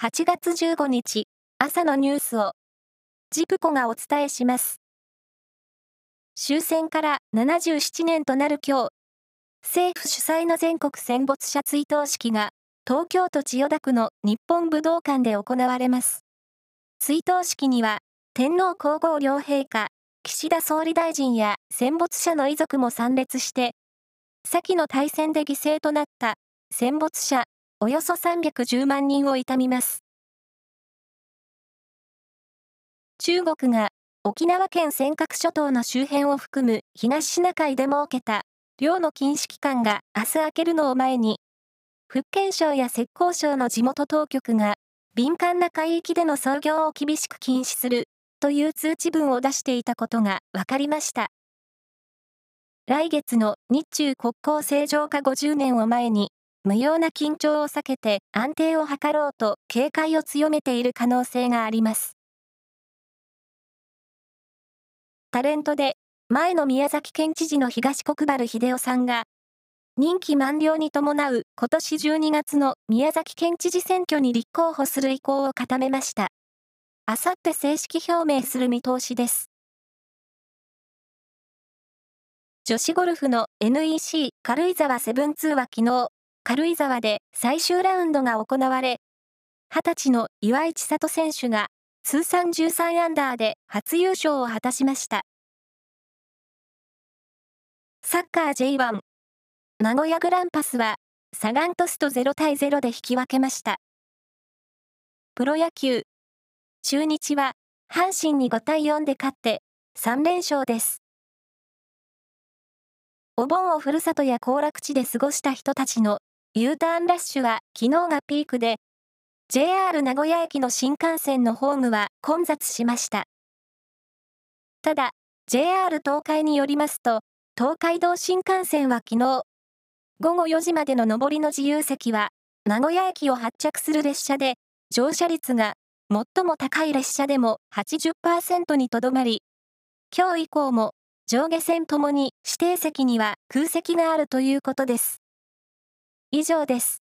8月15日朝のニュースをジプコがお伝えします。終戦から77年となる今日、政府主催の全国戦没者追悼式が東京都千代田区の日本武道館で行われます。追悼式には天皇皇后両陛下、岸田総理大臣や戦没者の遺族も参列して、先の大戦で犠牲となった戦没者およそ310万人を悼みます。中国が沖縄県尖閣諸島の周辺を含む東シナ海で設けた漁の禁止期間が明日明けるのを前に、福建省や浙江省の地元当局が敏感な海域での操業を厳しく禁止するという通知文を出していたことが分かりました。来月の日中国交正常化50年を前に無用な緊張を避けて安定を図ろうと警戒を強めている可能性があります。タレントで前の宮崎県知事の東国原秀夫さんが任期満了に伴う今年12月の宮崎県知事選挙に立候補する意向を固めました。あさって正式表明する見通しです。女子ゴルフの NEC 軽井沢セブンツーは昨日、軽井沢で最終ラウンドが行われ、20歳の岩井千里選手が通算13アンダーで初優勝を果たしました。サッカー J1 名古屋グランパスはサガントスと0対0で引き分けました。プロ野球中日は阪神に5対4で勝って3連勝です。お盆をふるさとや行楽地で過ごした人たちの U ターンラッシュは昨日がピークで、JR 名古屋駅の新幹線のホームは混雑しました。ただ、JR 東海によりますと、東海道新幹線は昨日、午後4時までの上りの自由席は、名古屋駅を発着する列車で、乗車率が最も高い列車でも80%にとどまり、今日以降も上下線ともに指定席には空席があるということです。以上です。